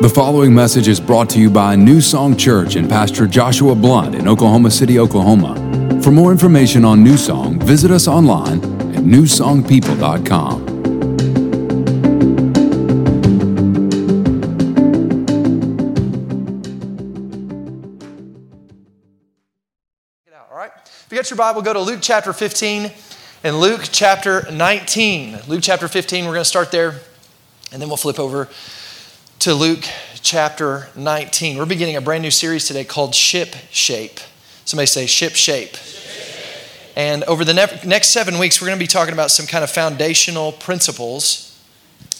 The following message is brought to you by New Song Church and Pastor Joshua Blunt in Oklahoma City, Oklahoma. For more information on New Song, visit us online at newsongpeople.com. All right. If you got your Bible, go to Luke chapter 15 and Luke chapter 19. Luke chapter 15, we're going to start there, and then we'll flip over to Luke chapter 19. We're beginning a brand new series today called Ship Shape. Somebody say Ship Shape. And over the ne- next seven weeks, we're going to be talking about some kind of foundational principles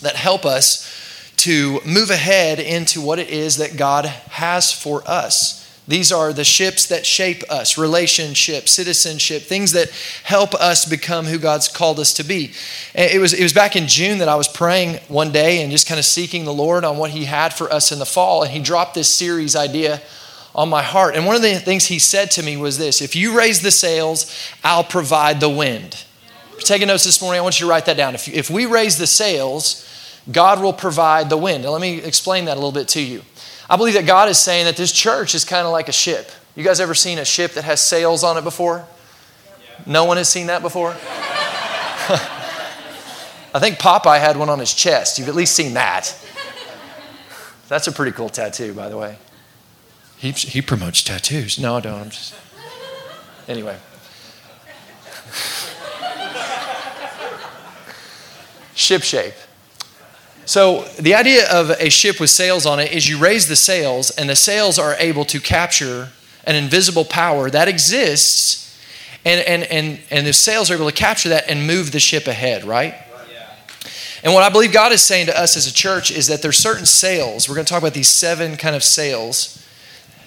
that help us to move ahead into what it is that God has for us. These are the ships that shape us relationship, citizenship, things that help us become who God's called us to be. It was, it was back in June that I was praying one day and just kind of seeking the Lord on what He had for us in the fall. And He dropped this series idea on my heart. And one of the things He said to me was this If you raise the sails, I'll provide the wind. Taking notes this morning, I want you to write that down. If, if we raise the sails, God will provide the wind. Now, let me explain that a little bit to you. I believe that God is saying that this church is kind of like a ship. You guys ever seen a ship that has sails on it before? No one has seen that before? I think Popeye had one on his chest. You've at least seen that. That's a pretty cool tattoo, by the way. He, he promotes tattoos. No, I don't. I'm just. Anyway. Ship shape. So, the idea of a ship with sails on it is you raise the sails, and the sails are able to capture an invisible power that exists, and, and, and, and the sails are able to capture that and move the ship ahead, right? And what I believe God is saying to us as a church is that there's certain sails. We're going to talk about these seven kind of sails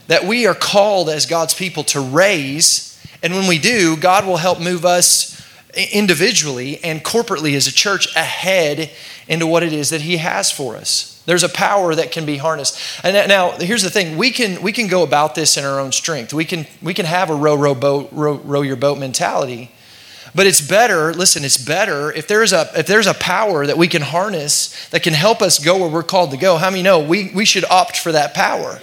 that we are called as God's people to raise. And when we do, God will help move us individually and corporately as a church ahead into what it is that he has for us. There's a power that can be harnessed. And now here's the thing. We can we can go about this in our own strength. We can we can have a row row boat row, row your boat mentality. But it's better listen it's better if there's a if there's a power that we can harness that can help us go where we're called to go. How many know we we should opt for that power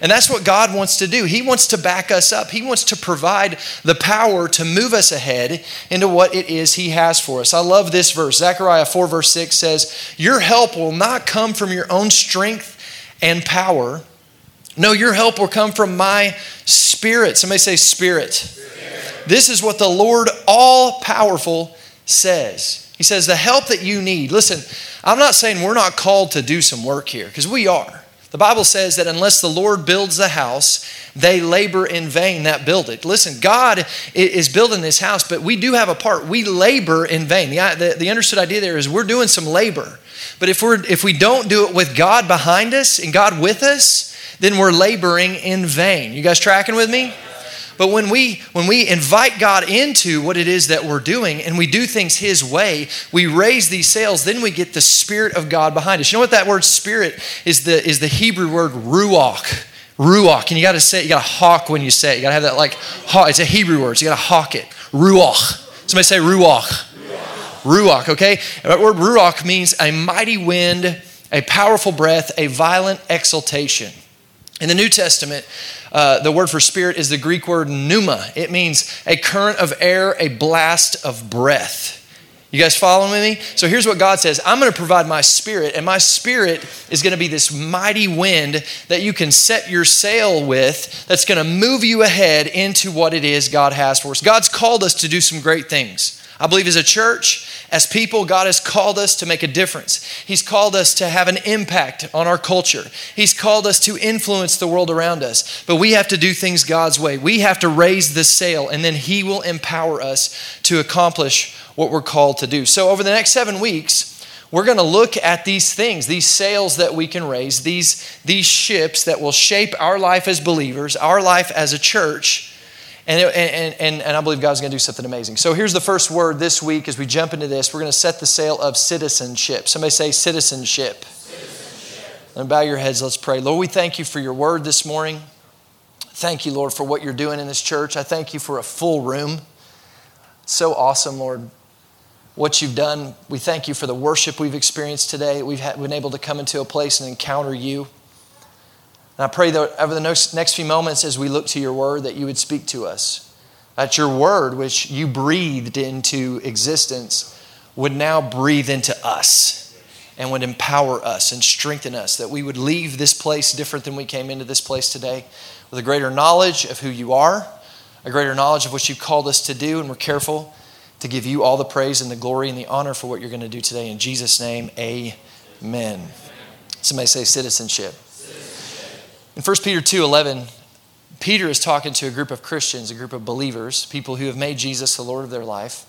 and that's what God wants to do. He wants to back us up. He wants to provide the power to move us ahead into what it is He has for us. I love this verse. Zechariah 4, verse 6 says, Your help will not come from your own strength and power. No, your help will come from my spirit. Somebody say, Spirit. spirit. This is what the Lord all powerful says. He says, The help that you need. Listen, I'm not saying we're not called to do some work here, because we are. The Bible says that unless the Lord builds the house, they labor in vain that build it. Listen, God is building this house, but we do have a part. We labor in vain. The, the, the understood idea there is we're doing some labor. But if, we're, if we don't do it with God behind us and God with us, then we're laboring in vain. You guys tracking with me? But when we when we invite God into what it is that we're doing and we do things his way, we raise these sails, then we get the spirit of God behind us. You know what that word spirit is the is the Hebrew word ruach. Ruach. And you gotta say it, you gotta hawk when you say it. You gotta have that like hawk. It's a Hebrew word, so you gotta hawk it. Ruach. Somebody say ruach. Ruach, okay? That word ruach means a mighty wind, a powerful breath, a violent exultation. In the New Testament, uh, the word for spirit is the Greek word pneuma. It means a current of air, a blast of breath. You guys following me? So here's what God says I'm going to provide my spirit, and my spirit is going to be this mighty wind that you can set your sail with that's going to move you ahead into what it is God has for us. God's called us to do some great things. I believe as a church, as people, God has called us to make a difference. He's called us to have an impact on our culture. He's called us to influence the world around us. But we have to do things God's way. We have to raise the sail, and then He will empower us to accomplish what we're called to do. So, over the next seven weeks, we're going to look at these things, these sails that we can raise, these, these ships that will shape our life as believers, our life as a church and, and, and, and I believe God's going to do something amazing. So here's the first word this week as we jump into this. We're going to set the sail of citizenship. Somebody say citizenship. citizenship. And bow your heads, let's pray. Lord, we thank you for your word this morning. Thank you, Lord, for what you're doing in this church. I thank you for a full room. So awesome, Lord. what you've done. We thank you for the worship we've experienced today. We've been able to come into a place and encounter you. And I pray that over the next, few moments as we look to your word, that you would speak to us. That your word, which you breathed into existence, would now breathe into us and would empower us and strengthen us, that we would leave this place different than we came into this place today, with a greater knowledge of who you are, a greater knowledge of what you've called us to do, and we're careful to give you all the praise and the glory and the honor for what you're going to do today. In Jesus' name, amen. Somebody say citizenship. In 1 Peter 2 11, Peter is talking to a group of Christians, a group of believers, people who have made Jesus the Lord of their life.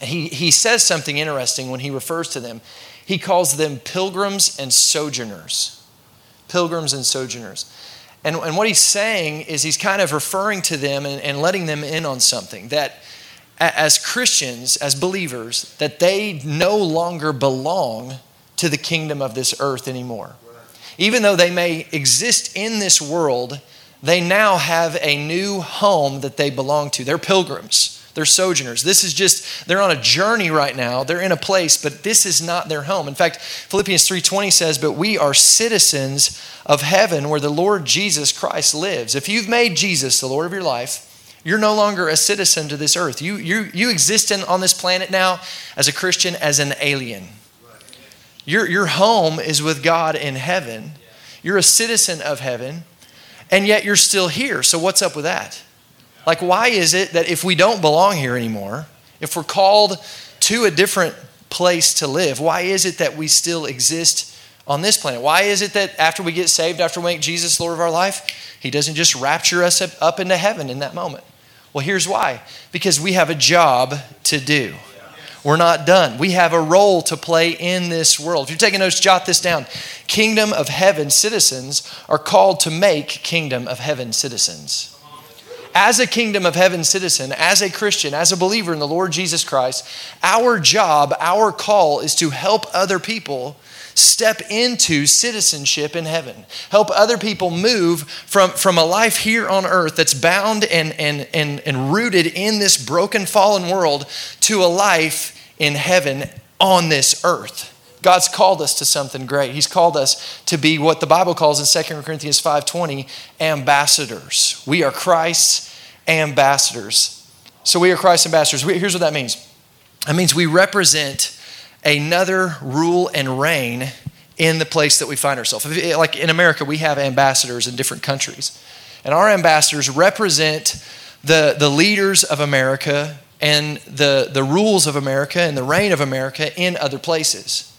He, he says something interesting when he refers to them. He calls them pilgrims and sojourners. Pilgrims and sojourners. And, and what he's saying is he's kind of referring to them and, and letting them in on something that as Christians, as believers, that they no longer belong to the kingdom of this earth anymore. Even though they may exist in this world, they now have a new home that they belong to. They're pilgrims. They're sojourners. This is just they're on a journey right now. They're in a place, but this is not their home. In fact, Philippians 3:20 says, "But we are citizens of heaven where the Lord Jesus Christ lives." If you've made Jesus the Lord of your life, you're no longer a citizen to this earth. You, you, you exist in, on this planet now as a Christian, as an alien. Your, your home is with God in heaven. You're a citizen of heaven, and yet you're still here. So, what's up with that? Like, why is it that if we don't belong here anymore, if we're called to a different place to live, why is it that we still exist on this planet? Why is it that after we get saved, after we make Jesus Lord of our life, He doesn't just rapture us up, up into heaven in that moment? Well, here's why because we have a job to do. We're not done. We have a role to play in this world. If you're taking notes, jot this down. Kingdom of heaven citizens are called to make kingdom of heaven citizens. As a kingdom of heaven citizen, as a Christian, as a believer in the Lord Jesus Christ, our job, our call is to help other people step into citizenship in heaven. Help other people move from, from a life here on earth that's bound and, and, and, and rooted in this broken, fallen world to a life in heaven on this earth. God's called us to something great. He's called us to be what the Bible calls in 2 Corinthians 5:20 ambassadors. We are Christ's ambassadors. So we are Christ's ambassadors. Here's what that means. That means we represent another rule and reign in the place that we find ourselves. Eh, like in America, we have ambassadors in different countries. And our ambassadors represent the, the leaders of America and the, the rules of America and the reign of America in other places.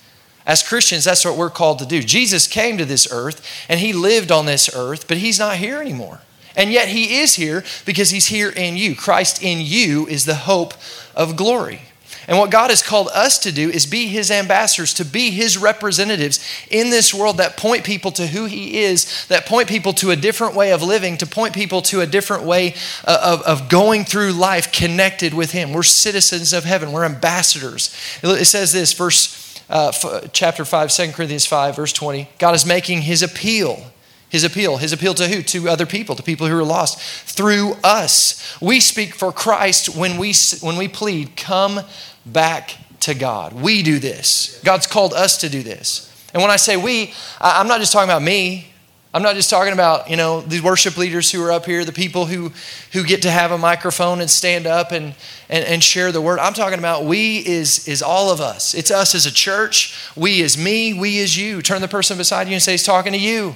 As Christians, that's what we're called to do. Jesus came to this earth and he lived on this earth, but he's not here anymore. And yet he is here because he's here in you. Christ in you is the hope of glory. And what God has called us to do is be His ambassadors, to be His representatives in this world that point people to who He is, that point people to a different way of living, to point people to a different way uh, of, of going through life connected with Him. We're citizens of heaven, we're ambassadors. It says this, verse uh, chapter 5, 2 Corinthians 5, verse 20. God is making His appeal his appeal. His appeal to who? To other people, to people who are lost. Through us. We speak for Christ when we, when we plead, come back to God. We do this. God's called us to do this. And when I say we, I'm not just talking about me. I'm not just talking about, you know, the worship leaders who are up here, the people who, who get to have a microphone and stand up and, and, and share the word. I'm talking about we is, is all of us. It's us as a church. We is me. We is you. Turn the person beside you and say, he's talking to you.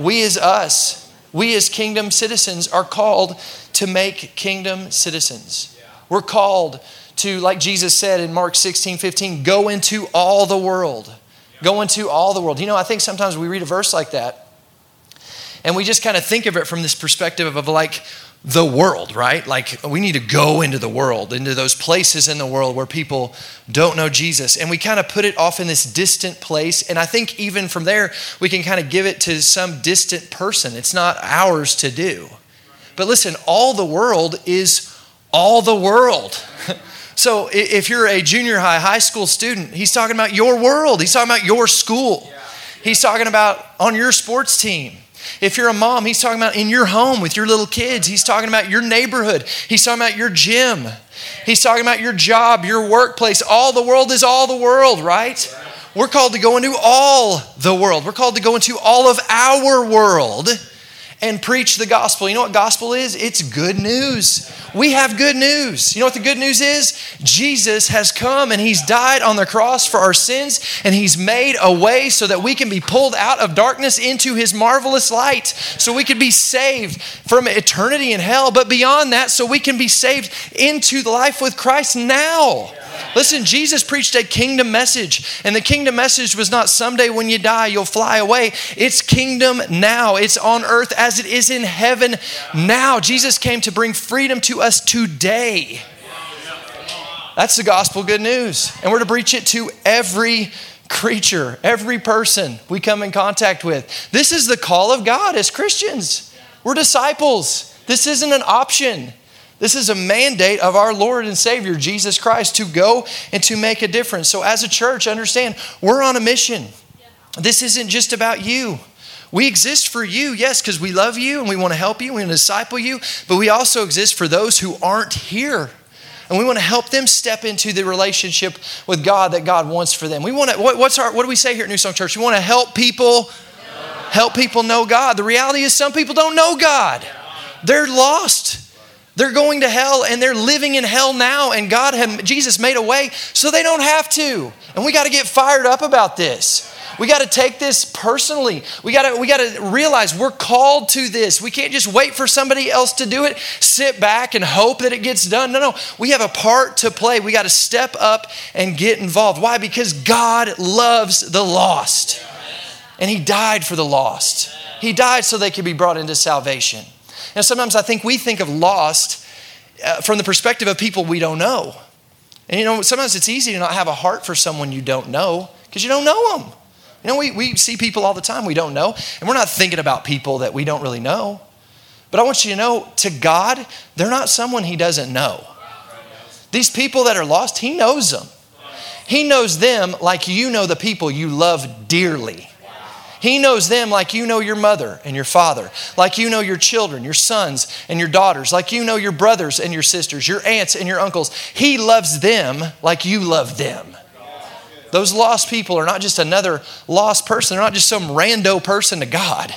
We as us. We as kingdom citizens are called to make kingdom citizens. We're called to, like Jesus said in Mark 16, 15, go into all the world. Go into all the world. You know, I think sometimes we read a verse like that and we just kind of think of it from this perspective of like the world, right? Like we need to go into the world, into those places in the world where people don't know Jesus. And we kind of put it off in this distant place. And I think even from there, we can kind of give it to some distant person. It's not ours to do. But listen, all the world is all the world. So if you're a junior high, high school student, he's talking about your world. He's talking about your school. He's talking about on your sports team. If you're a mom, he's talking about in your home with your little kids. He's talking about your neighborhood. He's talking about your gym. He's talking about your job, your workplace. All the world is all the world, right? We're called to go into all the world. We're called to go into all of our world and preach the gospel. You know what gospel is? It's good news. We have good news. You know what the good news is? Jesus has come and he's died on the cross for our sins and he's made a way so that we can be pulled out of darkness into his marvelous light. So we can be saved from eternity in hell, but beyond that, so we can be saved into the life with Christ now. Listen, Jesus preached a kingdom message, and the kingdom message was not someday when you die, you'll fly away. It's kingdom now. It's on earth as it is in heaven now. Jesus came to bring freedom to us today. That's the gospel good news. And we're to preach it to every creature, every person we come in contact with. This is the call of God as Christians. We're disciples. This isn't an option. This is a mandate of our Lord and Savior, Jesus Christ, to go and to make a difference. So, as a church, understand we're on a mission. This isn't just about you. We exist for you, yes, because we love you and we want to help you, we want to disciple you, but we also exist for those who aren't here. And we want to help them step into the relationship with God that God wants for them. We want to, what, what's our, what do we say here at New Song Church? We want to help people, help people know God. The reality is some people don't know God. They're lost. They're going to hell and they're living in hell now, and God had, Jesus made a way so they don't have to. And we got to get fired up about this. We got to take this personally. We got to we got to realize we're called to this. We can't just wait for somebody else to do it, sit back and hope that it gets done. No, no. We have a part to play. We got to step up and get involved. Why? Because God loves the lost. And he died for the lost. He died so they could be brought into salvation. And sometimes I think we think of lost uh, from the perspective of people we don't know. And you know, sometimes it's easy to not have a heart for someone you don't know because you don't know them. You know, we, we see people all the time we don't know, and we're not thinking about people that we don't really know. But I want you to know to God, they're not someone He doesn't know. These people that are lost, He knows them. He knows them like you know the people you love dearly. He knows them like you know your mother and your father, like you know your children, your sons and your daughters, like you know your brothers and your sisters, your aunts and your uncles. He loves them like you love them. Those lost people are not just another lost person, they're not just some rando person to God.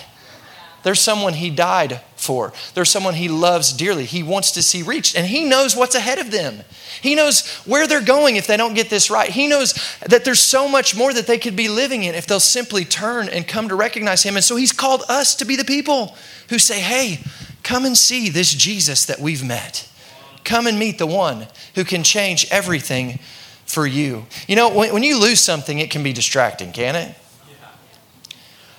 There's someone He died for. There's someone He loves dearly. He wants to see reached, and He knows what's ahead of them. He knows where they're going if they don't get this right. He knows that there's so much more that they could be living in if they'll simply turn and come to recognize Him. And so He's called us to be the people who say, Hey, come and see this Jesus that we've met. Come and meet the one who can change everything for you. You know, when, when you lose something, it can be distracting, can it?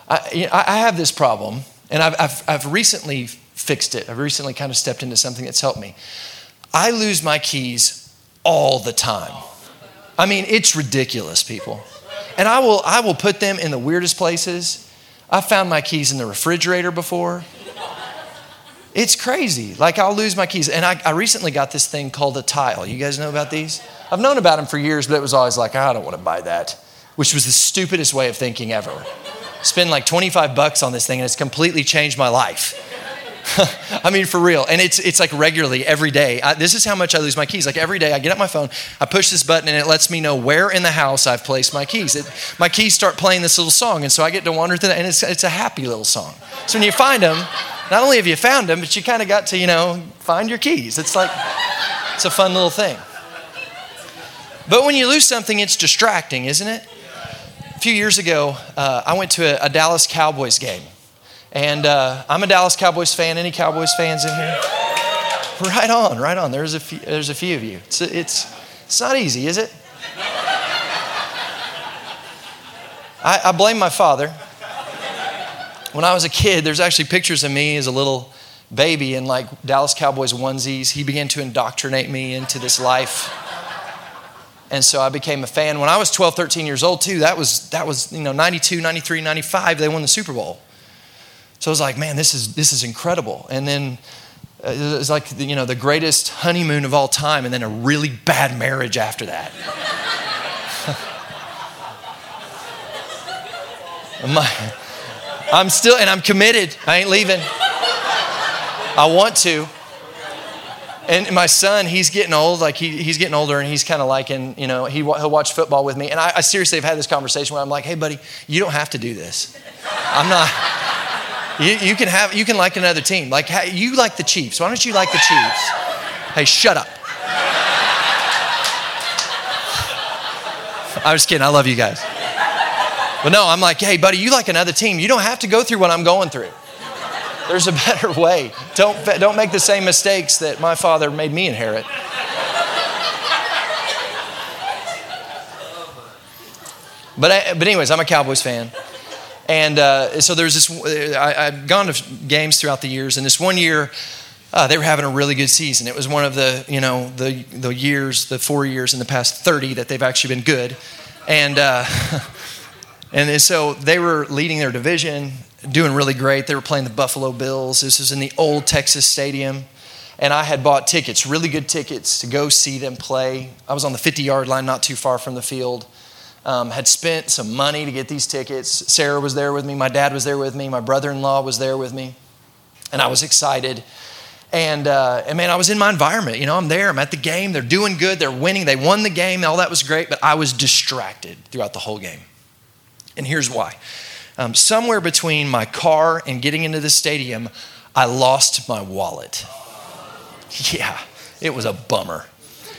I, I have this problem and I've, I've, I've recently fixed it. I've recently kind of stepped into something that's helped me. I lose my keys all the time. I mean, it's ridiculous, people. And I will, I will put them in the weirdest places. I found my keys in the refrigerator before. It's crazy. Like, I'll lose my keys. And I, I recently got this thing called a tile. You guys know about these? I've known about them for years, but it was always like, I don't want to buy that, which was the stupidest way of thinking ever spend like 25 bucks on this thing and it's completely changed my life. I mean, for real. And it's, it's like regularly every day. I, this is how much I lose my keys. Like every day, I get up my phone, I push this button, and it lets me know where in the house I've placed my keys. It, my keys start playing this little song, and so I get to wander through that, and it's, it's a happy little song. So when you find them, not only have you found them, but you kind of got to, you know, find your keys. It's like, it's a fun little thing. But when you lose something, it's distracting, isn't it? A few years ago, uh, I went to a, a, Dallas Cowboys game. And uh, I'm a Dallas Cowboys fan. Any Cowboys fans in here? Right on, right on. There's a few, there's a few of you. It's, it's, it's not easy, is it? I, I blame my father. When I was a kid, there's actually pictures of me as a little baby in like Dallas Cowboys onesies. He began to indoctrinate me into this life and so I became a fan. When I was 12, 13 years old, too, that was, that was you know, 92, 93, 95, they won the Super Bowl. So I was like, man, this is, this is incredible. And then uh, it was like, you know, the greatest honeymoon of all time, and then a really bad marriage after that. I'm still, and I'm committed. I ain't leaving. I want to. and my son, he's getting old. Like he, he's getting older, and he's kind of liking, you know, he, he'll watch football with me. And I, I seriously have had this conversation where I'm like, "Hey, buddy, you don't have to do this. I'm not. You, you can have, you can like another team. Like you like the Chiefs. Why don't you like the Chiefs? Hey, shut up. I was kidding. I love you guys. But no, I'm like, hey, buddy, you like another team. You don't have to go through what I'm going through. There's a better way. Don't, don't make the same mistakes that my father made me inherit. But, I, but anyways, I'm a Cowboys fan. And uh, so there's this, I, I've gone to games throughout the years, and this one year, uh, they were having a really good season. It was one of the, you know, the, the years, the four years in the past 30 that they've actually been good. And, uh, and so they were leading their division, doing really great. They were playing the Buffalo Bills. This was in the old Texas Stadium. And I had bought tickets, really good tickets, to go see them play. I was on the 50 yard line, not too far from the field. Um, had spent some money to get these tickets. Sarah was there with me. My dad was there with me. My brother in law was there with me. And I was excited. And, uh, and man, I was in my environment. You know, I'm there, I'm at the game, they're doing good, they're winning, they won the game, all that was great, but I was distracted throughout the whole game. And here's why. Um, somewhere between my car and getting into the stadium, I lost my wallet. Yeah, it was a bummer.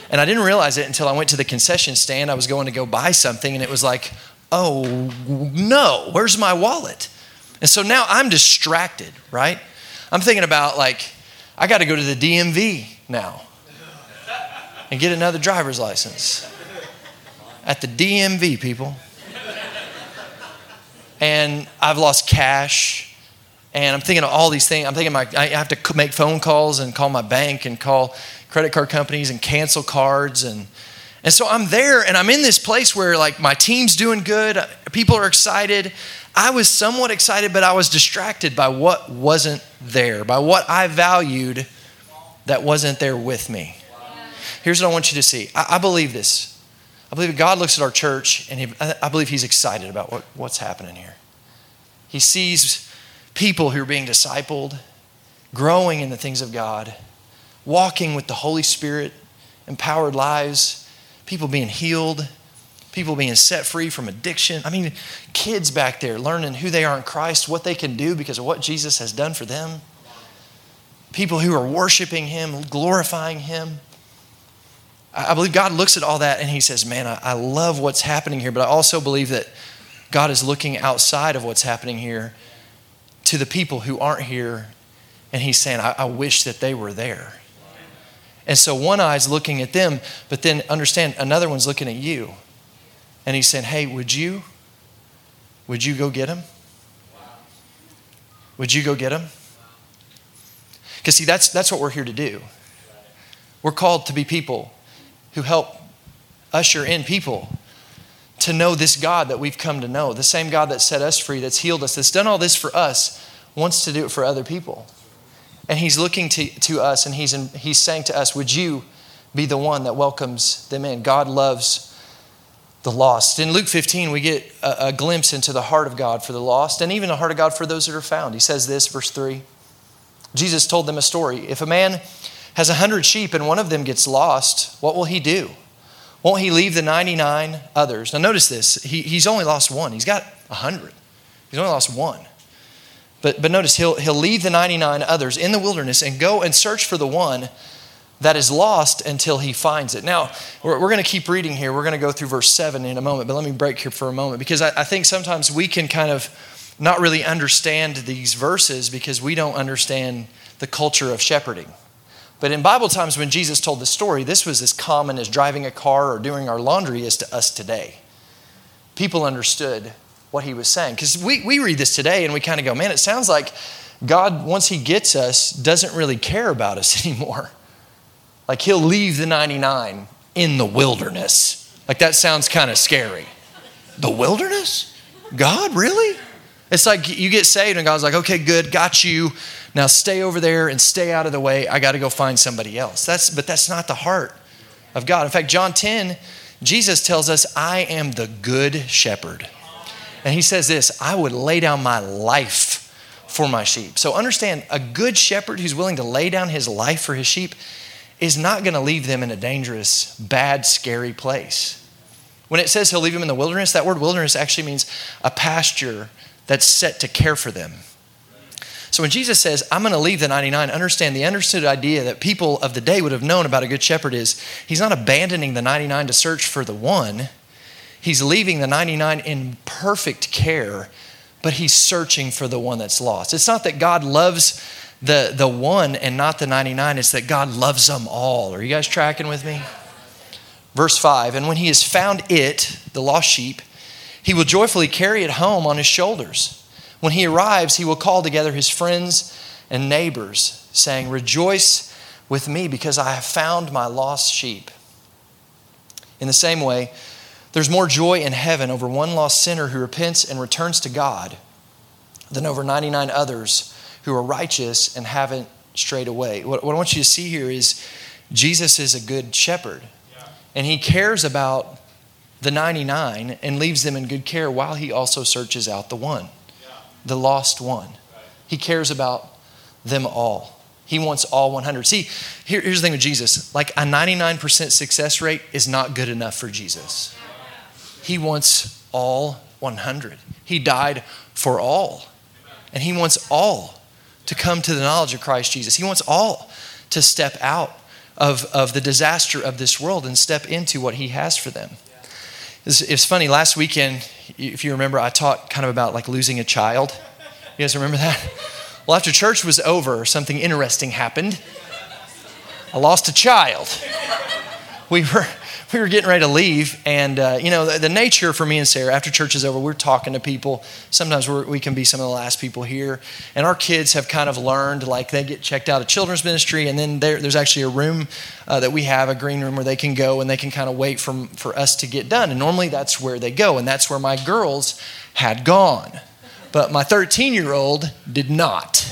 And I didn't realize it until I went to the concession stand. I was going to go buy something, and it was like, oh no, where's my wallet? And so now I'm distracted, right? I'm thinking about like, I got to go to the DMV now and get another driver's license. At the DMV, people. And I've lost cash. And I'm thinking of all these things. I'm thinking my, I have to make phone calls and call my bank and call credit card companies and cancel cards. And, and so I'm there and I'm in this place where like my team's doing good. People are excited. I was somewhat excited, but I was distracted by what wasn't there, by what I valued that wasn't there with me. Here's what I want you to see I, I believe this. I believe God looks at our church and he, I believe He's excited about what, what's happening here. He sees people who are being discipled, growing in the things of God, walking with the Holy Spirit, empowered lives, people being healed, people being set free from addiction. I mean, kids back there learning who they are in Christ, what they can do because of what Jesus has done for them. People who are worshiping Him, glorifying Him. I believe God looks at all that and He says, Man, I, love what's happening here, but I also believe that God is looking outside of what's happening here to the people who aren't here, and He's saying, I, I wish that they were there. And so one eye's looking at them, but then understand another one's looking at you. And he said, Hey, would you? Would you go get him? Would you go get him? Because, see, that's, that's what we're here to do. We're called to be people who help usher in people to know this God that we've come to know. The same God that set us free, that's healed us, that's done all this for us, wants to do it for other people. And He's looking to, to us and he's, in, he's saying to us, Would you be the one that welcomes them in? God loves the lost. In Luke 15, we get a, a, glimpse into the heart of God for the lost and even the heart of God for those that are found. He says this, verse 3. Jesus told them a story. If a man has a hundred sheep and one of them gets lost, what will he do? Won't he leave the 99 others? Now, notice this. He, he's only lost one. He's got a hundred. He's only lost one. But, but notice, he'll, he'll leave the 99 others in the wilderness and go and search for the one that is lost until he finds it. Now, we're, we're going to keep reading here. We're going to go through verse 7 in a moment, but let me break here for a moment because I, I think sometimes we can kind of not really understand these verses because we don't understand the culture of shepherding. But in Bible times, when Jesus told the story, this was as common as driving a car or doing our laundry is to us today. People understood what he was saying. Because we, we read this today and we kind of go, man, it sounds like God, once he gets us, doesn't really care about us anymore. Like he'll leave the 99 in the wilderness. Like that sounds kind of scary. The wilderness? God, really? It's like you get saved and God's like, okay, good, got you. Now stay over there and stay out of the way. I got to go find somebody else. That's, but that's not the heart of God. In fact, John 10, Jesus tells us, I am the good shepherd. And he says this I would lay down my life for my sheep. So understand, a good shepherd who's willing to lay down his life for his sheep is not going to leave them in a dangerous, bad, scary place. When it says he'll leave them in the wilderness, that word wilderness actually means a pasture that's set to care for them. So when Jesus says, I'm going to leave the 99, understand the understood idea that people of the day would have known about a good shepherd is he's not abandoning the 99 to search for the one. He's leaving the 99 in perfect care, but he's searching for the one that's lost. It's not that God loves the, the one and not the 99, it's that God loves them all. Are you guys tracking with me? Verse 5 And when he has found it, the lost sheep, he will joyfully carry it home on his shoulders. When he arrives, he will call together his friends and neighbors, saying, Rejoice with me because I have found my lost sheep. In the same way, there's more joy in heaven over one lost sinner who repents and returns to God than over 99 others who are righteous and haven't strayed away. What, I want you to see here is Jesus is a good shepherd, and he cares about the 99 and leaves them in good care while he also searches out the one, the lost one. He cares about them all. He wants all 100. See, here, here's the thing with Jesus like a 99% success rate is not good enough for Jesus. He wants all 100. He died for all. And He wants all to come to the knowledge of Christ Jesus. He wants all to step out of, of the disaster of this world and step into what He has for them. It's, it's funny, last weekend, if you remember, I talked kind of about like losing a child. You guys remember that? Well, after church was over, something interesting happened. I lost a child. We were we were getting ready to leave, and uh, you know the, the, nature for me and Sarah after church is over, we're talking to people. Sometimes we can be some of the last people here, and our kids have kind of learned like they get checked out of children's ministry, and then there, there's actually a room uh, that we have, a green room where they can go and they can kind of wait for for us to get done. And normally that's where they go, and that's where my girls had gone, but my 13 year old did not.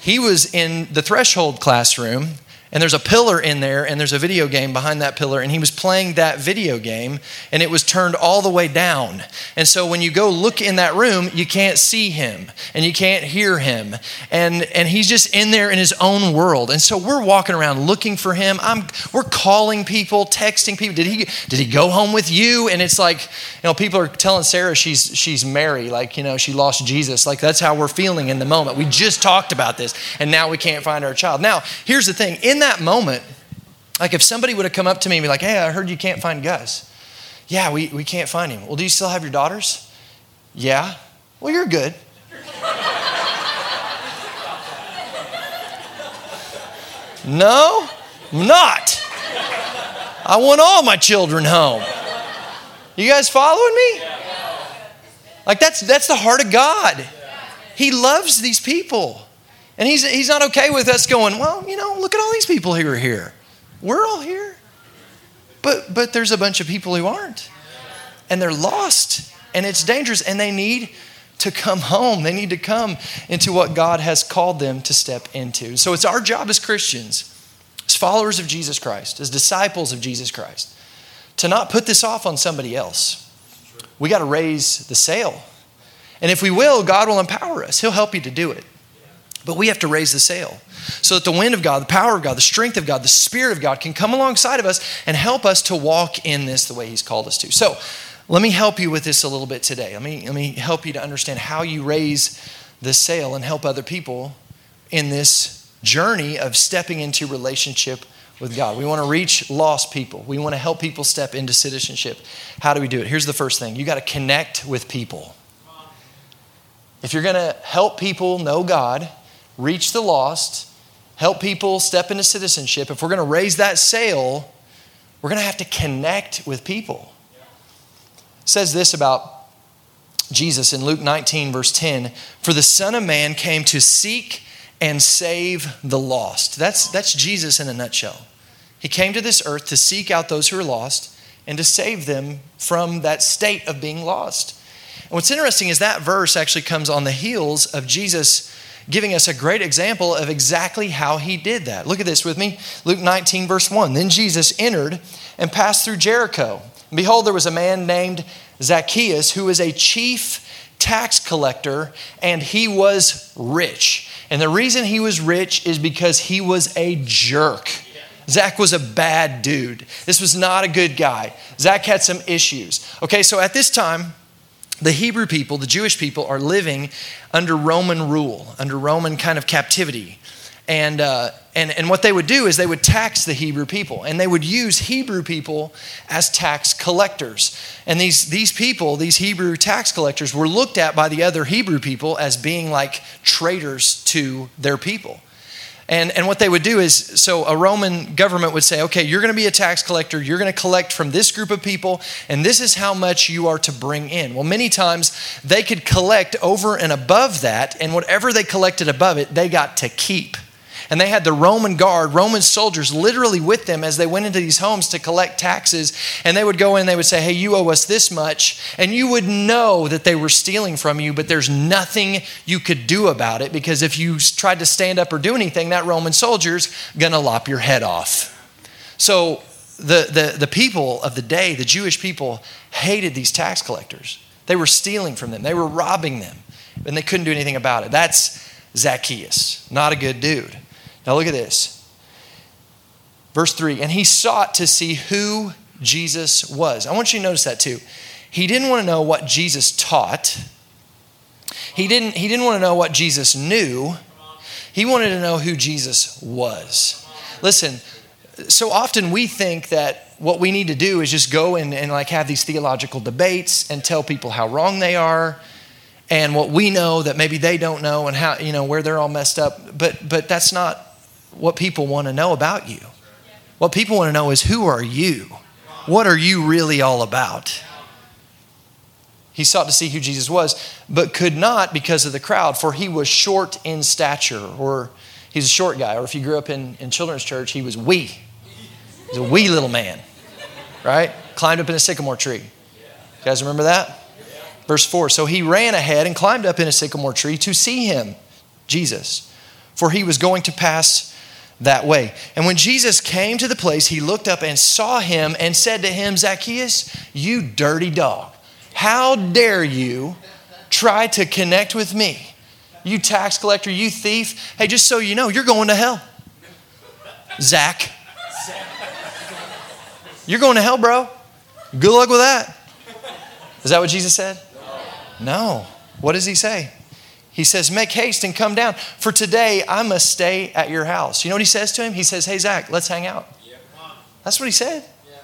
He was in the threshold classroom and there's a pillar in there, and there's a video game behind that pillar, and he was playing that video game, and it was turned all the way down. And so when you go look in that room, you can't see him, and you can't hear him, and and he's just in there in his own world. And so we're walking around looking for him. I'm we're calling people, texting people. Did he did he go home with you? And it's like, you know, people are telling Sarah she's she's Mary, like you know she lost Jesus. Like that's how we're feeling in the moment. We just talked about this, and now we can't find our child. Now here's the thing. In in that moment, like if somebody would have come up to me and be like, hey, I heard you can't find Gus. Yeah, we, we can't find him. Well, do you still have your daughters? Yeah. Well, you're good. no, not. I want all my children home. You guys following me? Like that's that's the heart of God. He loves these people. And he's, he's not okay with us going, well, you know, look at all these people who are here. We're all here. But, but there's a bunch of people who aren't. And they're lost. And it's dangerous. And they need to come home. They need to come into what God has called them to step into. So it's our job as Christians, as followers of Jesus Christ, as disciples of Jesus Christ, to not put this off on somebody else. We got to raise the sail. And if we will, God will empower us. He'll help you to do it. But we have to raise the sail so that the wind of God, the power of God, the strength of God, the Spirit of God can come alongside of us and help us to walk in this the way He's called us to. So let me help you with this a little bit today. Let me, let me help you to understand how you raise the sail and help other people in this journey of stepping into relationship with God. We want to reach lost people. We want to help people step into citizenship. How do we do it? Here's the first thing you got to connect with people. If you're going to help people know God, reach the lost, help people step into citizenship, if we're going to raise that sail, we're going to have to connect with people. It says this about Jesus in Luke 19, verse 10 For the Son of Man came to seek and save the lost. That's, that's Jesus in a nutshell. He came to this earth to seek out those who are lost and to save them from that state of being lost. And what's interesting is that verse actually comes on the heels of Jesus giving us a great example of exactly how he did that. Look at this with me. Luke 19, verse 1. Then Jesus entered and passed through Jericho. Behold, there was a man named Zacchaeus who was a chief tax collector and he was rich. And the reason he was rich is because he was a jerk. Zach was a bad dude. This was not a good guy. Zach had some issues. Okay, so at this time, the Hebrew people, the Jewish people, are living under Roman rule, under Roman kind of captivity. And, uh, and, and what they would do is they would tax the Hebrew people, and they would use Hebrew people as tax collectors. And these, these people, these Hebrew tax collectors, were looked at by the other Hebrew people as being like traitors to their people. And, and what they would do is so a Roman government would say, okay, you're going to be a tax collector. You're going to collect from this group of people, and this is how much you are to bring in. Well, many times they could collect over and above that, and whatever they collected above it, they got to keep. And they had the Roman guard, Roman soldiers literally with them as they went into these homes to collect taxes. And they would go in, they would say, Hey, you owe us this much. And you would know that they were stealing from you, but there's nothing you could do about it because if you tried to stand up or do anything, that Roman soldier's gonna lop your head off. So the, the, the people of the day, the Jewish people, hated these tax collectors. They were stealing from them, they were robbing them, and they couldn't do anything about it. That's Zacchaeus, not a good dude. Now look at this. Verse 3 And he sought to see who Jesus was. I want you to notice that too. He didn't want to know what Jesus taught. He didn't, he didn't want to know what Jesus knew. He wanted to know who Jesus was. Listen, so often we think that what we need to do is just go and, and like have these theological debates and tell people how wrong they are and what we know that maybe they don't know and how you know where they're all messed up but but that's not what people want to know about you. What people want to know is who are you? What are you really all about? He sought to see who Jesus was, but could not because of the crowd, for he was short in stature, or he's a short guy, or if you grew up in, in children's church, he was wee. He's a wee little man, right? Climbed up in a sycamore tree. You guys remember that? Verse 4 So he ran ahead and climbed up in a sycamore tree to see him, Jesus, for he was going to pass that way. And when Jesus came to the place, he looked up and saw him and said to him, Zacchaeus, you dirty dog, how dare you try to connect with me? You tax collector, you thief. Hey, just so you know, you're going to hell. Zach. You're going to hell, bro. Good luck with that. Is that what Jesus said? No. What does he say? He says, Make haste and come down, for today I must stay at your house. You know what he says to him? He says, Hey, Zach, let's hang out. Yeah, That's what he said. Yeah.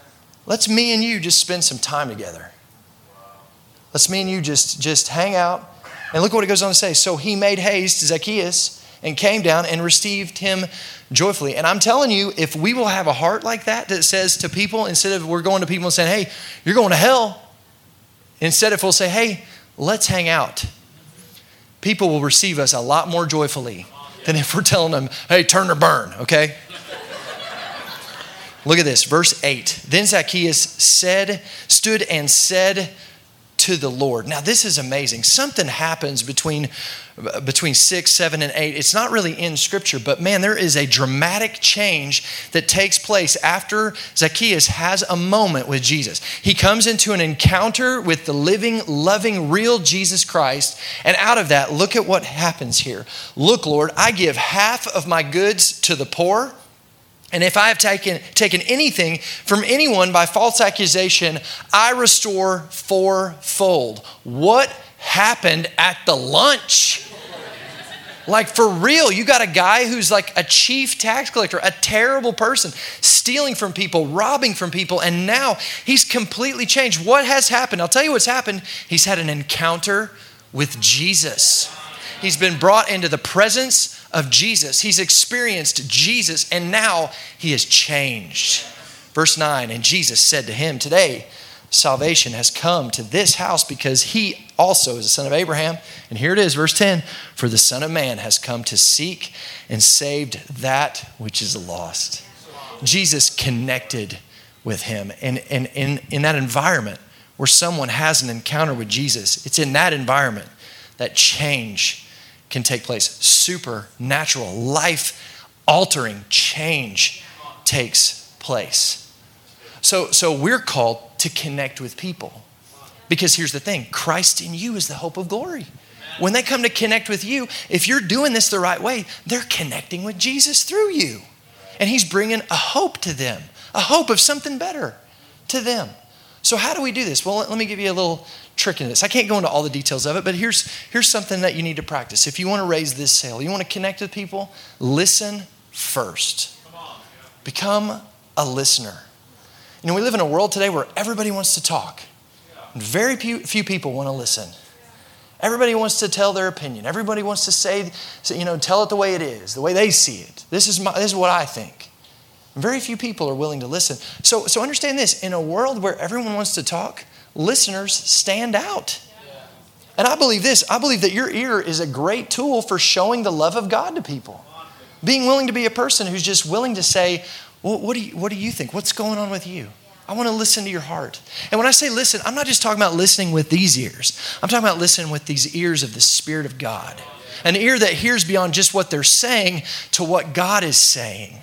Let's me and you just spend some time together. Let's me and you just, just hang out. And look what it goes on to say. So he made haste, Zacchaeus, and came down and received him joyfully. And I'm telling you, if we will have a heart like that that says to people, instead of we're going to people and saying, hey, you're going to hell, instead if we'll say, hey, let's hang out people will receive us a lot more joyfully than if we're telling them, hey, turn or burn, okay? Look at this, verse 8. Then Zacchaeus said, stood and said to the Lord. Now, this is amazing. Something happens between, between 6, 7, and 8. It's not really in Scripture, but man, there is a dramatic change that takes place after Zacchaeus has a moment with Jesus. He comes into an encounter with the living, loving, real Jesus Christ. And out of that, look at what happens here. Look, Lord, I give half of my goods to the poor. And if I have taken, taken anything from anyone by false accusation, I restore fourfold. What happened at the lunch? Like for real, you got a guy who's like a chief tax collector, a terrible person, stealing from people, robbing from people, and now he's completely changed. What has happened? I'll tell you what's happened. He's had an encounter with Jesus. He's been brought into the presence of Jesus. He's experienced Jesus and now he has changed. Verse 9, and Jesus said to him, Today salvation has come to this house because he also is a son of Abraham. And here it is, verse 10 For the Son of Man has come to seek and saved that which is lost. Jesus connected with him. And, and in, in that environment where someone has an encounter with Jesus, it's in that environment that change can take place. Supernatural, life altering change takes place. So, so we're called to connect with people. Because here's the thing Christ in you is the hope of glory. When they come to connect with you, if you're doing this the right way, they're connecting with Jesus through you. And He's bringing a hope to them, a hope of something better to them. So, how do we do this? Well, let me give you a little trick in this. I can't go into all the details of it, but here's, here's something that you need to practice. If you want to raise this sail, you want to connect with people, listen first. Become a listener. You know, we live in a world today where everybody wants to talk. Very few, few people want to listen. Everybody wants to tell their opinion. Everybody wants to say, you know, tell it the way it is, the way they see it. This is, my, this is what I think. Very few people are willing to listen. So, so understand this in a world where everyone wants to talk, listeners stand out. And I believe this I believe that your ear is a great tool for showing the love of God to people. Being willing to be a person who's just willing to say, well, what, do you, what do you think? What's going on with you? I want to listen to your heart. And when I say listen, I'm not just talking about listening with these ears. I'm talking about listening with these ears of the Spirit of God. An ear that hears beyond just what they're saying to what God is saying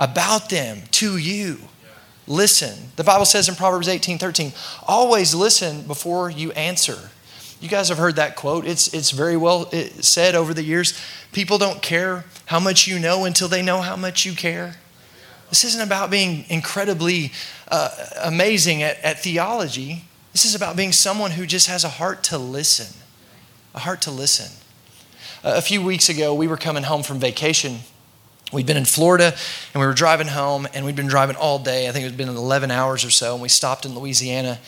about them to you. Listen. The Bible says in Proverbs 18 13, always listen before you answer. You guys have heard that quote. It's, it's very well said over the years. People don't care how much you know until they know how much you care. This isn't about being incredibly uh, amazing at, at theology. This is about being someone who just has a heart to listen. A heart to listen. Uh, a few weeks ago, we were coming home from vacation. We'd been in Florida and we were driving home, and we'd been driving all day. I think it had been 11 hours or so, and we stopped in Louisiana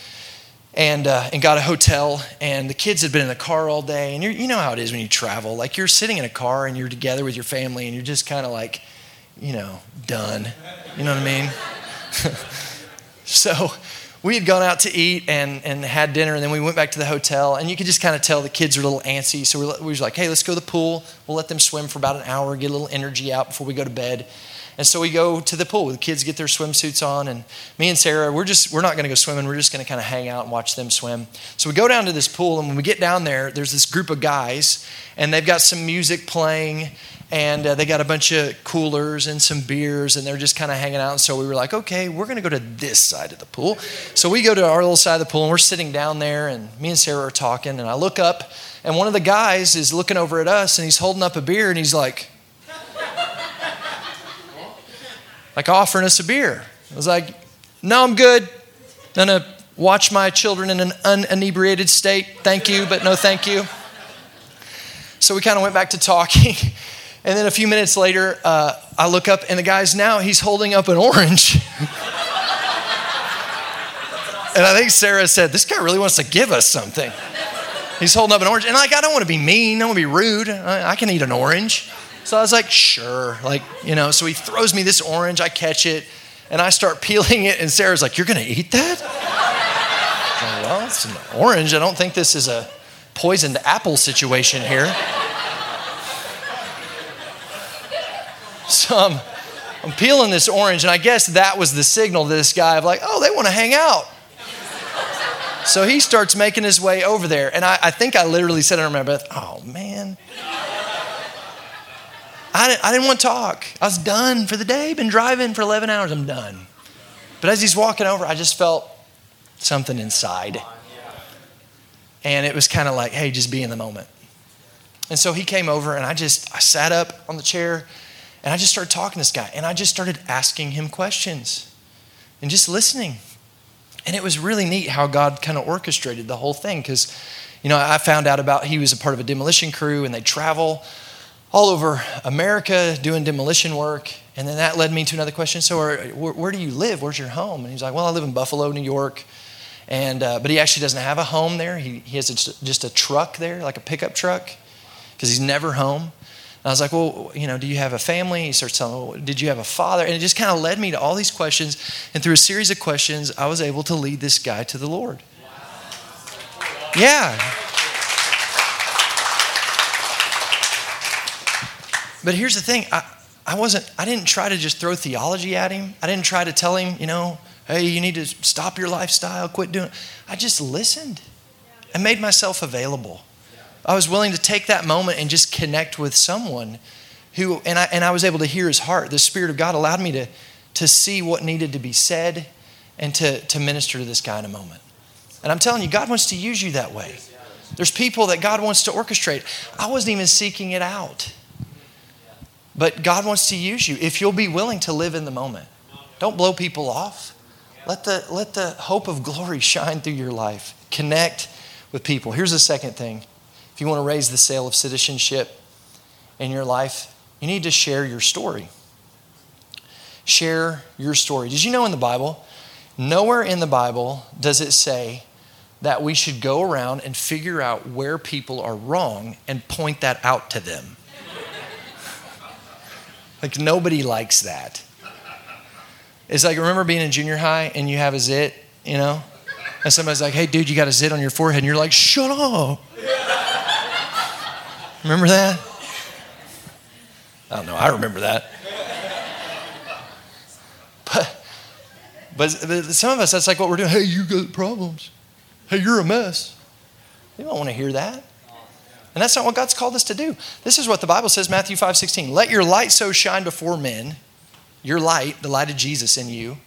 and, uh, and got a hotel. And the kids had been in the car all day. And you know how it is when you travel. Like you're sitting in a car and you're together with your family, and you're just kind of like, you know, done. You know what I mean? so we had gone out to eat and, and had dinner, and then we went back to the hotel. And you could just kind of tell the kids are a little antsy. So we, we was like, hey, let's go to the pool. We'll let them swim for about an hour, get a little energy out before we go to bed. And so we go to the pool. The kids get their swimsuits on, and me and Sarah, we're just we're not going to go swimming. We're just going to kind of hang out and watch them swim. So we go down to this pool, and when we get down there, there's this group of guys, and they've got some music playing, and uh, they got a bunch of coolers and some beers and they're just kind of hanging out. And so we were like okay we're going to go to this side of the pool. So we go to our little side of the pool and we're sitting down there and me and sarah are talking. And i look up and one of the guys is looking over at us and he's holding up a beer and he's like like offering us a beer. I was like no i'm good. I'm to watch my children in an uninebriated state. Thank you but no thank you. So we kind of went back to talking And then a few minutes later, uh, I look up and the guy's now, he's holding up an orange. and I think Sarah said, This guy really wants to give us something. He's holding up an orange. And like, I don't want to be mean, I don't want to be rude. I, I can eat an orange. So I was like, Sure. Like, you know, so he throws me this orange, I catch it, and I start peeling it. And Sarah's like, You're going to eat that? Like, well, it's an orange. I don't think this is a poisoned apple situation here. I'm, peeling this orange, and I guess that was the signal to this guy of like, oh, they want to hang out. So he starts making his way over there, and I, I think I literally said my breath, oh man. I didn't, I didn't want to talk. I was done for the day. Been driving for 11 hours. I'm done. But as he's walking over, I just felt something inside. And it was kind of like, hey, just be in the moment. And so he came over, and I just, I sat up on the chair, and I just started talking to this guy, and I just started asking him questions and just listening. And it was really neat how God kind of orchestrated the whole thing because, you know, I found out about he was a part of a demolition crew and they travel all over America doing demolition work. And then that led me to another question. So, where, where do you live? Where's your home? And he's like, Well, I live in Buffalo, New York. And, uh, but he actually doesn't have a home there. He, he has a, just a truck there, like a pickup truck, because he's never home. I was like, well, you know, do you have a family? He starts telling me, did you have a father? And it just kind of led me to all these questions. And through a series of questions, I was able to lead this guy to the Lord. Yeah. But here's the thing I, I wasn't, I didn't try to just throw theology at him. I didn't try to tell him, you know, hey, you need to stop your lifestyle, quit doing it. I just listened and made myself available. I was willing to take that moment and just connect with someone who, and I, and I was able to hear his heart. The Spirit of God allowed me to, to see what needed to be said and to, to minister to this guy in a moment. And I'm telling you, God wants to use you that way. There's people that God wants to orchestrate. I wasn't even seeking it out. But God wants to use you if you'll be willing to live in the moment. Don't blow people off. Let the, let the hope of glory shine through your life. Connect with people. Here's the second thing if you want to raise the sail of citizenship in your life, you need to share your story. Share your story. Did you know in the Bible, nowhere in the Bible does it say that we should go around and figure out where people are wrong and point that out to them? like, nobody likes that. It's like, remember being in junior high and you have a zit, you know? And somebody's like, hey, dude, you got a zit on your forehead. And you're like, shut up. Remember that? I don't know. I remember that. But, but, some of us, that's like what we're doing. Hey, you got problems. Hey, you're a mess. You don't want to hear that. And that's not what God's called us to do. This is what the Bible says, Matthew 5 16. Let your light so shine before men your light, the light of Jesus in you,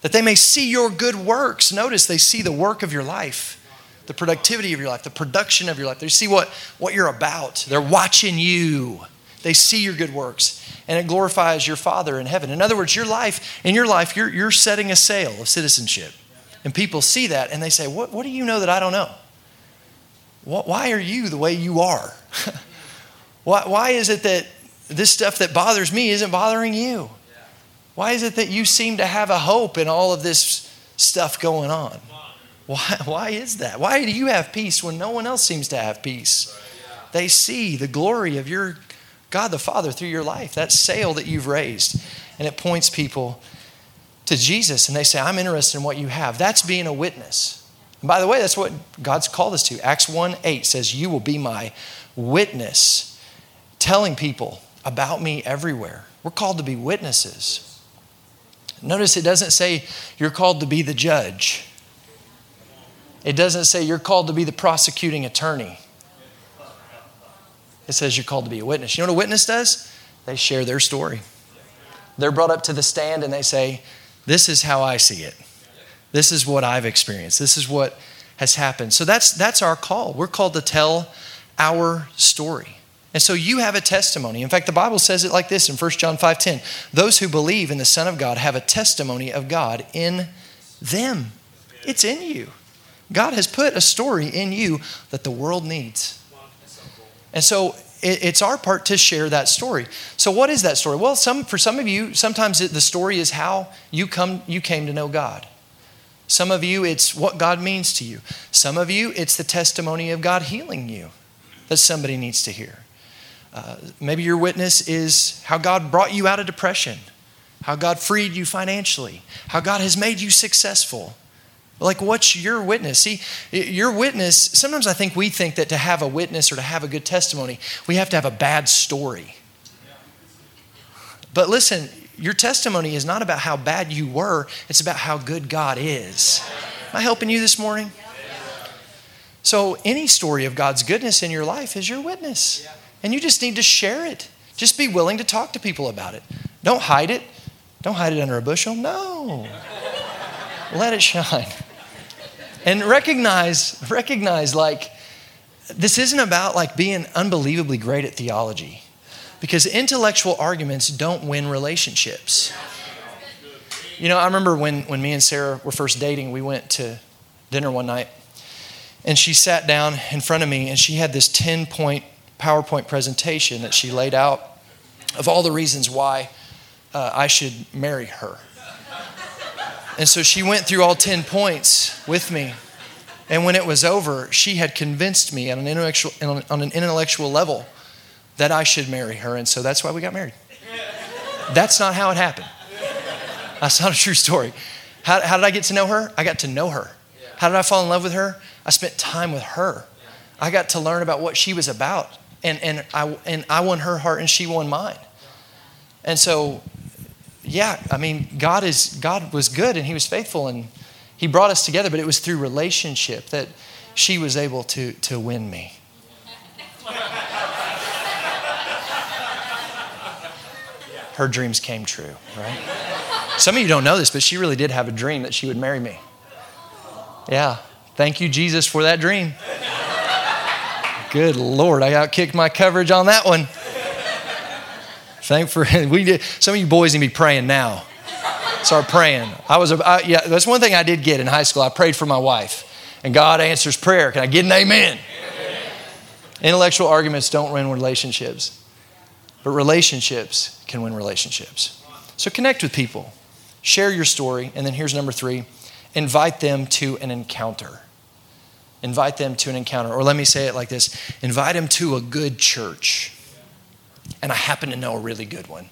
that they may see your good works. Notice they see the work of your life, the productivity of your life, the production of your life. They see what, what you're about. They're watching you. They see your good works, and it glorifies your Father in heaven. In other words, your life, in your life, you're, you're setting a sail of citizenship. And people see that and they say, What, what do you know that I don't know? What, why are you the way you are? why, why is it that this stuff that bothers me isn't bothering you? Why is it that you seem to have a hope in all of this stuff going on? Why, why is that? Why do you have peace when no one else seems to have peace? They see the glory of your God the Father through your life, that sail that you've raised, and it points people to Jesus and they say, I'm interested in what you have. That's being a witness. And by the way, that's what God's called us to. Acts 1 8 says, You will be my witness, telling people about me everywhere. We're called to be witnesses. Notice it doesn't say you're called to be the judge. It doesn't say you're called to be the prosecuting attorney. It says you're called to be a witness. You know what a witness does? They share their story. They're brought up to the stand and they say, This is how I see it. This is what I've experienced. This is what has happened. So that's, that's our call. We're called to tell our story. And so you have a testimony. In fact, the Bible says it like this in 1 John 5:10. Those who believe in the Son of God have a testimony of God in them. It's in you. God has put a story in you that the world needs. And so it's our part to share that story. So what is that story? Well, some, for some of you, sometimes the story is how you come you came to know God. Some of you, it's what God means to you. Some of you, it's the testimony of God healing you that somebody needs to hear. Uh, maybe your witness is how God brought you out of depression, how God freed you financially, how God has made you successful. Like, what's your witness? See, your witness, sometimes I think we think that to have a witness or to have a good testimony, we have to have a bad story. But listen, your testimony is not about how bad you were, it's about how good God is. Am I helping you this morning? So, any story of God's goodness in your life is your witness. And you just need to share it. Just be willing to talk to people about it. Don't hide it. Don't hide it under a bushel. No. Let it shine. And recognize, recognize like this isn't about like being unbelievably great at theology. Because intellectual arguments don't win relationships. You know, I remember when, when me and Sarah were first dating, we went to dinner one night, and she sat down in front of me, and she had this 10 point PowerPoint presentation that she laid out of all the reasons why uh, I should marry her. And so she went through all 10 points with me. And when it was over, she had convinced me on an intellectual, on an intellectual level that I should marry her. And so that's why we got married. That's not how it happened. That's not a true story. How, how did I get to know her? I got to know her. How did I fall in love with her? I spent time with her. I got to learn about what she was about and, and, I, and I won her heart and she won mine. And so, yeah, I mean, God, is, God was good and He was faithful and He brought us together, but it was through relationship that she was able to, to win me. Her dreams came true, right? Some of you don't know this, but she really did have a dream that she would marry me. Yeah. Thank you, Jesus, for that dream. Good Lord, I outkicked my coverage on that one. Thank for we did. Some of you boys need to be praying now. Start praying. I was, I, yeah, that's one thing I did get in high school. I prayed for my wife, and God answers prayer. Can I get an amen? amen. Intellectual arguments don't win relationships, but relationships can win relationships. So connect with people, share your story, and then here's number three: invite them to an encounter. Invite them to an encounter, or let me say it like this: invite them to a good church. And I happen to know a really good one.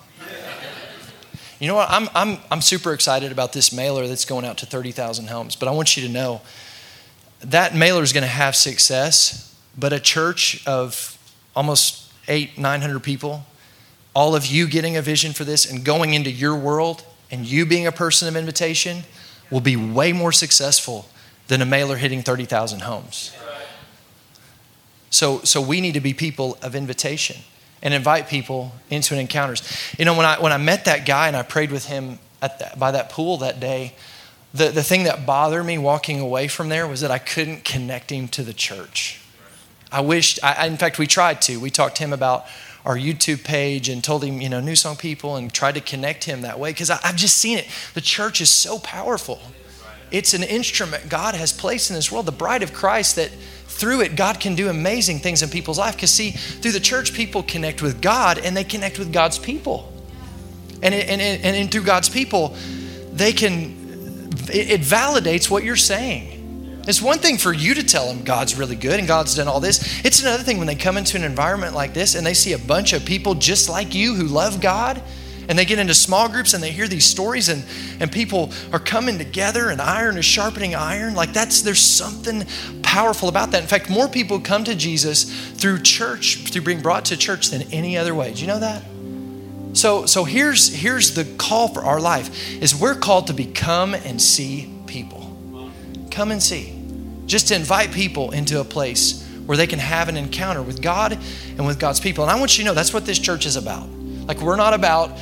You know what? I'm, I'm, I'm super excited about this mailer that's going out to 30,000 homes, but I want you to know that mailer is going to have success, but a church of almost eight, 900 people, all of you getting a vision for this and going into your world and you being a person of invitation will be way more successful than a mailer hitting 30,000 homes. So, so we need to be people of invitation and invite people into an encounters. You know, when I, when I met that guy and I prayed with him the, by that pool that day, the, the thing that bothered me walking away from there was that I couldn't connect him to the church. I wished, I, in fact, we tried to. We talked to him about our YouTube page and told him, you know, New Song people and tried to connect him that way because I've just seen it. The church is so powerful. It's an instrument God has placed in this world, the bride of Christ that through it, God can do amazing things in people's life. Because, see, through the church, people connect with God and they connect with God's people. And, it, and, it, and through God's people, they can, it, it validates what you're saying. It's one thing for you to tell them God's really good and God's done all this. It's another thing when they come into an environment like this and they see a bunch of people just like you who love God and they get into small groups and they hear these stories and, and people are coming together and iron is sharpening iron like that's there's something powerful about that. In fact more people come to jesus through church through being brought to church than any other way. Do you know that? So so here's here's the call for our life is we're called to become and see people. Come and see. Just to invite people into a place where they can have an encounter with god and with god's people. And i want you to know that's what this church is about. Like we're not about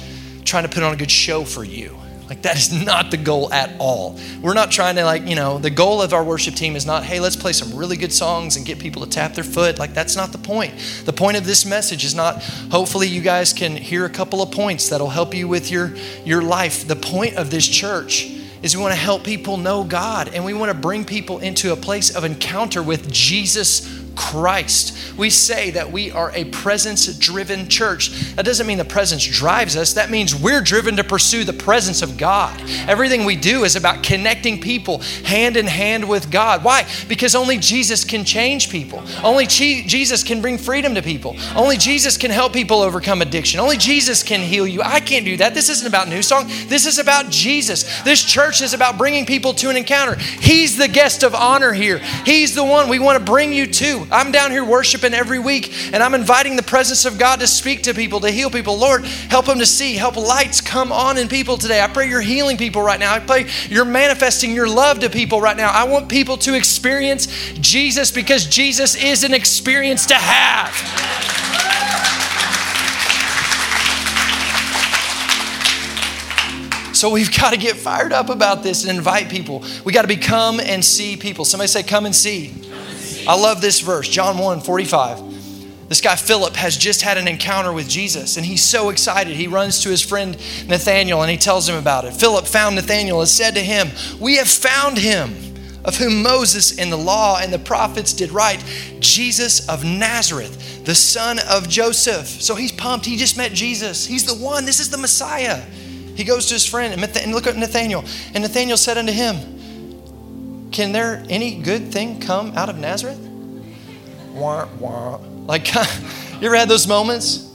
trying to put on a good show for you. Like, that is not the goal at all. We're not trying to, like, you know, the goal of our worship team is not, hey, let's play some really good songs and get people to tap their foot. Like, that's not the point. The point of this message is not, hopefully, you guys can hear a couple of points that'll help you with your, your life. The point of this church is we want to help people know God and we want to bring people into a place of encounter with Jesus Christ. We say that we are a presence driven church. That doesn't mean the presence drives us, that means we're driven to pursue the presence of God. Everything we do is about connecting people hand in hand with God. Why? Because only Jesus can change people, only Jesus can bring freedom to people, only Jesus can help people overcome addiction, only Jesus can heal you. I can't do that. This isn't about New Song, this is about Jesus. This church is about bringing people to an encounter. He's the guest of honor here, He's the one we want to bring you to. I'm down here worshiping every week and I'm inviting the presence of God to speak to people, to heal people. Lord, help them to see, help lights come on in people today. I pray you're healing people right now. I pray you're manifesting your love to people right now. I want people to experience Jesus because Jesus is an experience to have. So we've got to get fired up about this and invite people. We got to become and see people. Somebody say, Come and see. I love this verse, John 1 45. This guy Philip has just had an encounter with Jesus and he's so excited. He runs to his friend Nathanael and he tells him about it. Philip found Nathanael and said to him, We have found him of whom Moses and the law and the prophets did write, Jesus of Nazareth, the son of Joseph. So he's pumped. He just met Jesus. He's the one. This is the Messiah. He goes to his friend and look at Nathanael. And Nathanael said unto him, can there any good thing come out of Nazareth? Wah, wah. Like, you ever had those moments?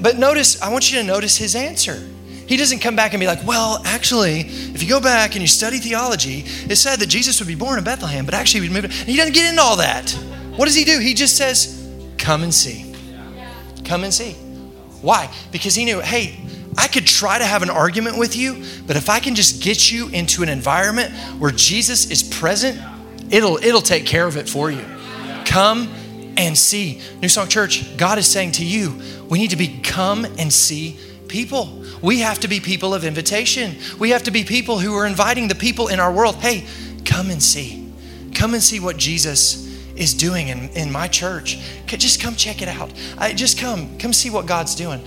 But notice, I want you to notice his answer. He doesn't come back and be like, well, actually, if you go back and you study theology, it said that Jesus would be born in Bethlehem, but actually, he would move. He doesn't get into all that. What does he do? He just says, come and see. Come and see. Why? Because he knew, hey, I could try to have an argument with you, but if I can just get you into an environment where Jesus is present, it'll it'll take care of it for you. Come and see. New Song Church, God is saying to you, we need to be come and see people. We have to be people of invitation. We have to be people who are inviting the people in our world, hey, come and see. Come and see what Jesus is doing in, in my church. Just come check it out. I, just come, come see what God's doing.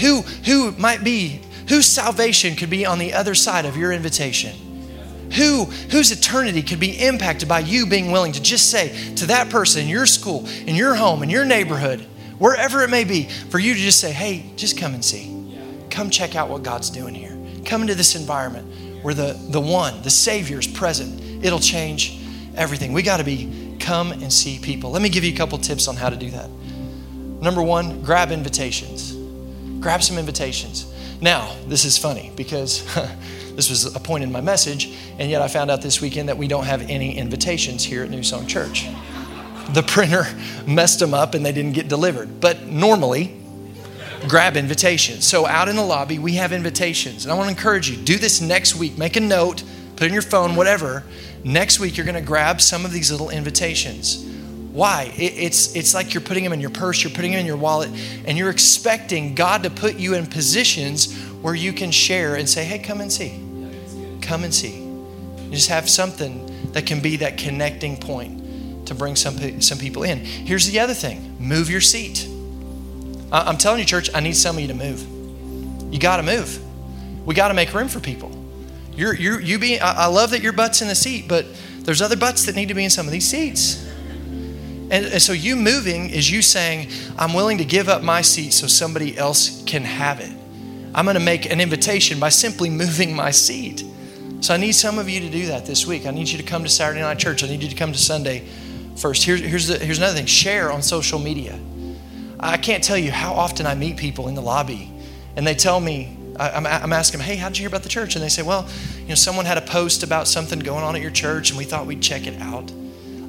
Who, who might be, whose salvation could be on the other side of your invitation? Who, whose eternity could be impacted by you being willing to just say to that person in your school, in your home, in your neighborhood, wherever it may be, for you to just say, hey, just come and see. Come check out what God's doing here. Come into this environment where the, the one, the Savior is present. It'll change everything. We got to be come and see people. Let me give you a couple tips on how to do that. Number one, grab invitations. Grab some invitations. Now, this is funny because this was a point in my message, and yet I found out this weekend that we don't have any invitations here at New Song Church. The printer messed them up and they didn't get delivered. But normally, grab invitations. So out in the lobby, we have invitations. And I want to encourage you, do this next week. Make a note, put in your phone, whatever. Next week, you're going to grab some of these little invitations. Why? it's, it's like you're putting them in your purse, you're putting them in your wallet, and you're expecting God to put you in positions where you can share and say, hey, come and see. Come and see. You just have something that can be that connecting point to bring some, some people in. Here's the other thing move your seat. I'm telling you, church, I need some of you to move. You got to move. We got to make room for people. You're, you're, you be, I I love that your butt's in the seat, but there's other butts that need to be in some of these seats. And, and so you moving is you saying, I'm willing to give up my seat so somebody else can have it. I'm going to make an invitation by simply moving my seat. So I need some of you to do that this week. I need you to come to Saturday night church. I need you to come to Sunday first. Here's, here's, the, here's another thing share on social media. I can't tell you how often I meet people in the lobby and they tell me, I'm, I'm asking them, hey, how did you hear about the church? And they say, well, you know, someone had a post about something going on at your church and we thought we'd check it out.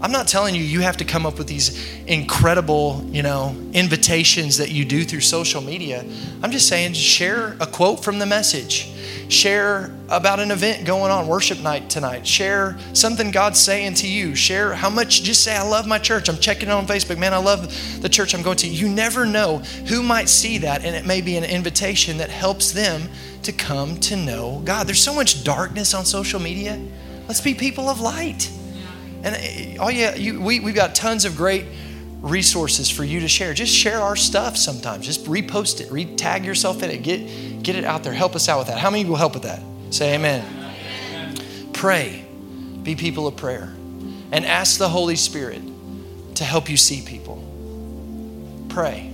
I'm not telling you you have to come up with these incredible, you know, invitations that you do through social media. I'm just saying share a quote from the message Share about an event going on, worship night tonight. Share something God's saying to you. Share how much, just say, I love my church. I'm checking on Facebook. Man, I love the church I'm going to. You never know who might see that, and it may be an invitation that helps them to come to know God. There's so much darkness on social media. Let's be people of light. And eh, oh yeah, you, we, we've got tons of great resources for you to share. Just share our stuff sometimes. Just repost it, re-tag yourself in it. Get, get it out there. Help us out with that. How many will help with that? Say amen. amen. Pray. Be people of prayer. And ask the Holy Spirit to help you see people. Pray.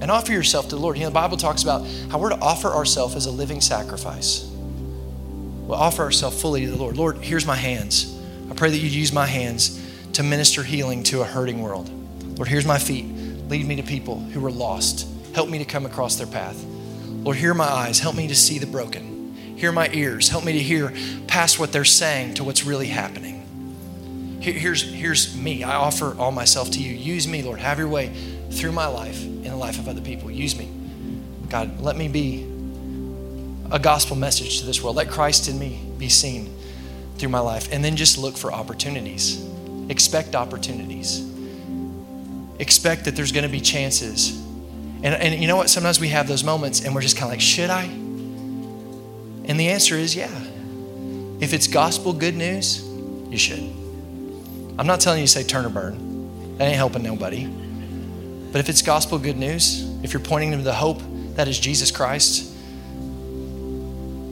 And offer yourself to the Lord. You know, the Bible talks about how we're to offer ourselves as a living sacrifice. We'll offer ourselves fully to the Lord. Lord, here's my hands. I pray that you use my hands to minister healing to a hurting world. Lord, here's my feet. Lead me to people who are lost. Help me to come across their path. Lord, here my eyes. Help me to see the broken. Here my ears. Help me to hear past what they're saying to what's really happening. Here's, here's me. I offer all myself to you. Use me, Lord. Have your way through my life in the life of other people. Use me. God, let me be a gospel message to this world. Let Christ in me be seen through my life. And then just look for opportunities. Expect opportunities expect that there's going to be chances. And, and you know what? Sometimes we have those moments and we're just kind of like, should I? And the answer is yeah. If it's gospel good news, you should. I'm not telling you to say turn or burn. That ain't helping nobody. But if it's gospel good news, if you're pointing them to the hope that is Jesus Christ,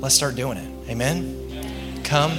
let's start doing it. Amen? Come